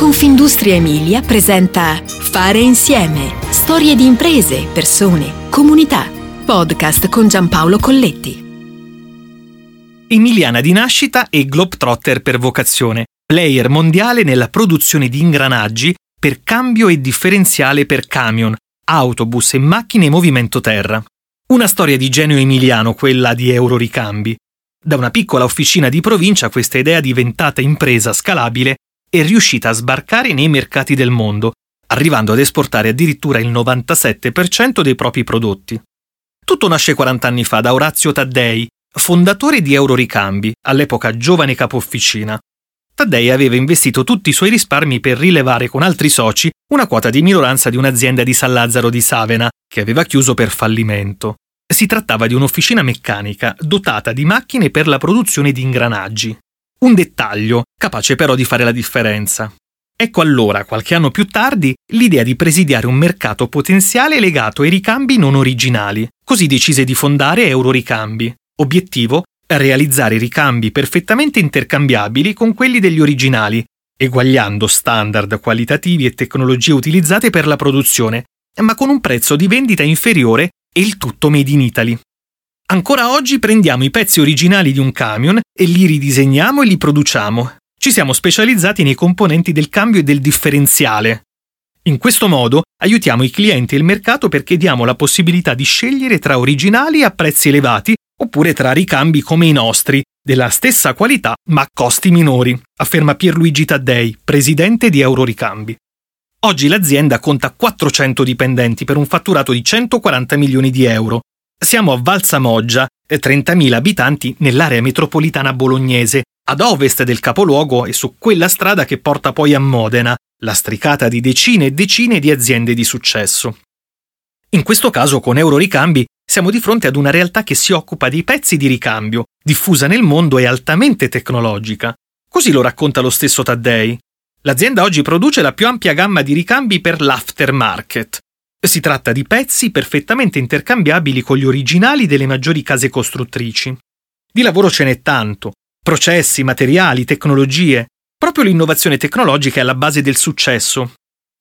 Confindustria Emilia presenta Fare insieme. Storie di imprese, persone, comunità. Podcast con Giampaolo Colletti. Emiliana di nascita e Globetrotter per vocazione, player mondiale nella produzione di ingranaggi per cambio e differenziale per camion, autobus e macchine in movimento terra. Una storia di genio emiliano quella di Euroricambi. Da una piccola officina di provincia questa idea diventata impresa scalabile è riuscita a sbarcare nei mercati del mondo, arrivando ad esportare addirittura il 97% dei propri prodotti. Tutto nasce 40 anni fa da Orazio Taddei, fondatore di Euroricambi, all'epoca giovane capo officina. Taddei aveva investito tutti i suoi risparmi per rilevare con altri soci una quota di minoranza di un'azienda di San Lazzaro di Savena, che aveva chiuso per fallimento. Si trattava di un'officina meccanica dotata di macchine per la produzione di ingranaggi. Un dettaglio, capace però di fare la differenza. Ecco allora, qualche anno più tardi, l'idea di presidiare un mercato potenziale legato ai ricambi non originali. Così decise di fondare Euroricambi. Obiettivo? Realizzare ricambi perfettamente intercambiabili con quelli degli originali, eguagliando standard qualitativi e tecnologie utilizzate per la produzione, ma con un prezzo di vendita inferiore e il tutto made in Italy. Ancora oggi prendiamo i pezzi originali di un camion e li ridisegniamo e li produciamo. Ci siamo specializzati nei componenti del cambio e del differenziale. In questo modo aiutiamo i clienti e il mercato perché diamo la possibilità di scegliere tra originali a prezzi elevati oppure tra ricambi come i nostri, della stessa qualità ma a costi minori, afferma Pierluigi Taddei, presidente di Euroricambi. Oggi l'azienda conta 400 dipendenti per un fatturato di 140 milioni di euro siamo a Valsamoggia, 30.000 abitanti nell'area metropolitana bolognese, ad ovest del capoluogo e su quella strada che porta poi a Modena, lastricata di decine e decine di aziende di successo. In questo caso con Euroricambi siamo di fronte ad una realtà che si occupa di pezzi di ricambio, diffusa nel mondo e altamente tecnologica. Così lo racconta lo stesso Taddei. L'azienda oggi produce la più ampia gamma di ricambi per l'aftermarket, si tratta di pezzi perfettamente intercambiabili con gli originali delle maggiori case costruttrici. Di lavoro ce n'è tanto, processi, materiali, tecnologie. Proprio l'innovazione tecnologica è alla base del successo.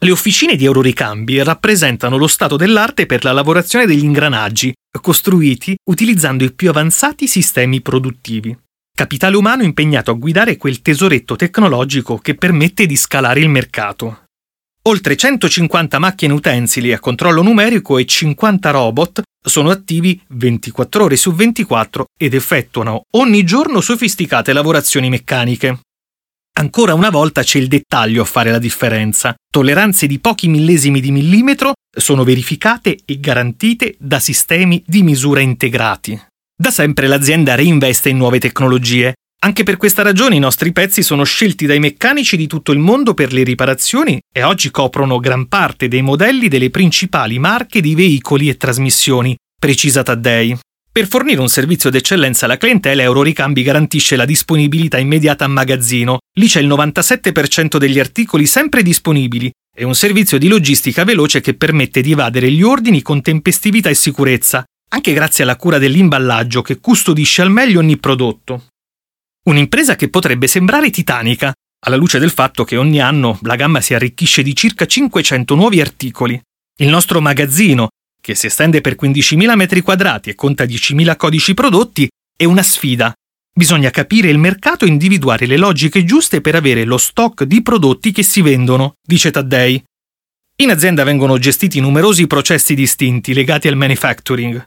Le officine di Euroricambi rappresentano lo stato dell'arte per la lavorazione degli ingranaggi, costruiti utilizzando i più avanzati sistemi produttivi. Capitale umano impegnato a guidare quel tesoretto tecnologico che permette di scalare il mercato. Oltre 150 macchine utensili a controllo numerico e 50 robot sono attivi 24 ore su 24 ed effettuano ogni giorno sofisticate lavorazioni meccaniche. Ancora una volta c'è il dettaglio a fare la differenza. Tolleranze di pochi millesimi di millimetro sono verificate e garantite da sistemi di misura integrati. Da sempre l'azienda reinveste in nuove tecnologie, anche per questa ragione i nostri pezzi sono scelti dai meccanici di tutto il mondo per le riparazioni e oggi coprono gran parte dei modelli delle principali marche di veicoli e trasmissioni, precisa Taddei. Per fornire un servizio d'eccellenza alla clientela, Euroricambi garantisce la disponibilità immediata a magazzino. Lì c'è il 97% degli articoli sempre disponibili e un servizio di logistica veloce che permette di evadere gli ordini con tempestività e sicurezza, anche grazie alla cura dell'imballaggio che custodisce al meglio ogni prodotto. Un'impresa che potrebbe sembrare titanica, alla luce del fatto che ogni anno la gamma si arricchisce di circa 500 nuovi articoli. Il nostro magazzino, che si estende per 15.000 metri quadrati e conta 10.000 codici prodotti, è una sfida. Bisogna capire il mercato e individuare le logiche giuste per avere lo stock di prodotti che si vendono, dice Taddei. In azienda vengono gestiti numerosi processi distinti legati al manufacturing.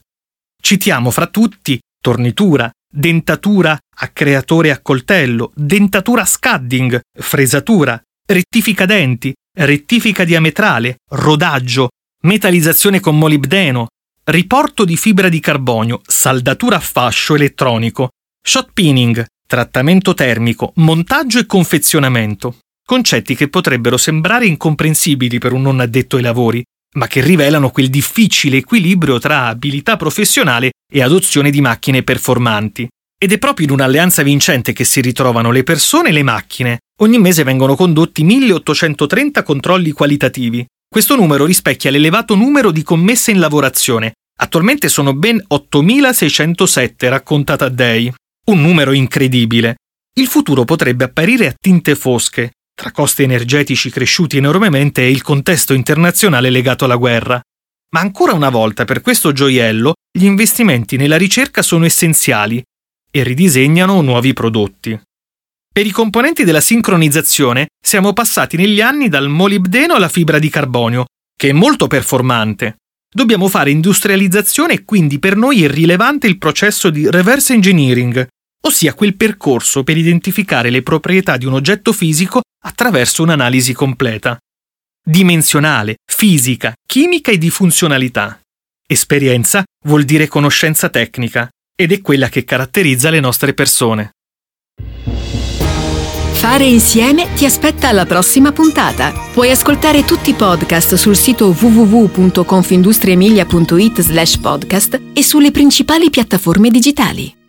Citiamo fra tutti tornitura, dentatura a creatore a coltello, dentatura scadding, fresatura, rettifica denti, rettifica diametrale, rodaggio, metallizzazione con molibdeno, riporto di fibra di carbonio, saldatura a fascio elettronico, shot pinning, trattamento termico, montaggio e confezionamento. Concetti che potrebbero sembrare incomprensibili per un non addetto ai lavori, ma che rivelano quel difficile equilibrio tra abilità professionale e adozione di macchine performanti. Ed è proprio in un'alleanza vincente che si ritrovano le persone e le macchine. Ogni mese vengono condotti 1830 controlli qualitativi. Questo numero rispecchia l'elevato numero di commesse in lavorazione. Attualmente sono ben 8607, racconta Taddei. Un numero incredibile. Il futuro potrebbe apparire a tinte fosche, Tra costi energetici cresciuti enormemente e il contesto internazionale legato alla guerra. Ma ancora una volta per questo gioiello gli investimenti nella ricerca sono essenziali e ridisegnano nuovi prodotti. Per i componenti della sincronizzazione siamo passati negli anni dal molibdeno alla fibra di carbonio, che è molto performante. Dobbiamo fare industrializzazione e quindi per noi è rilevante il processo di reverse engineering, ossia quel percorso per identificare le proprietà di un oggetto fisico attraverso un'analisi completa. Dimensionale, fisica, chimica e di funzionalità. Esperienza vuol dire conoscenza tecnica ed è quella che caratterizza le nostre persone. Fare insieme ti aspetta alla prossima puntata. Puoi ascoltare tutti i podcast sul sito www.confindustriemilia.it slash podcast e sulle principali piattaforme digitali.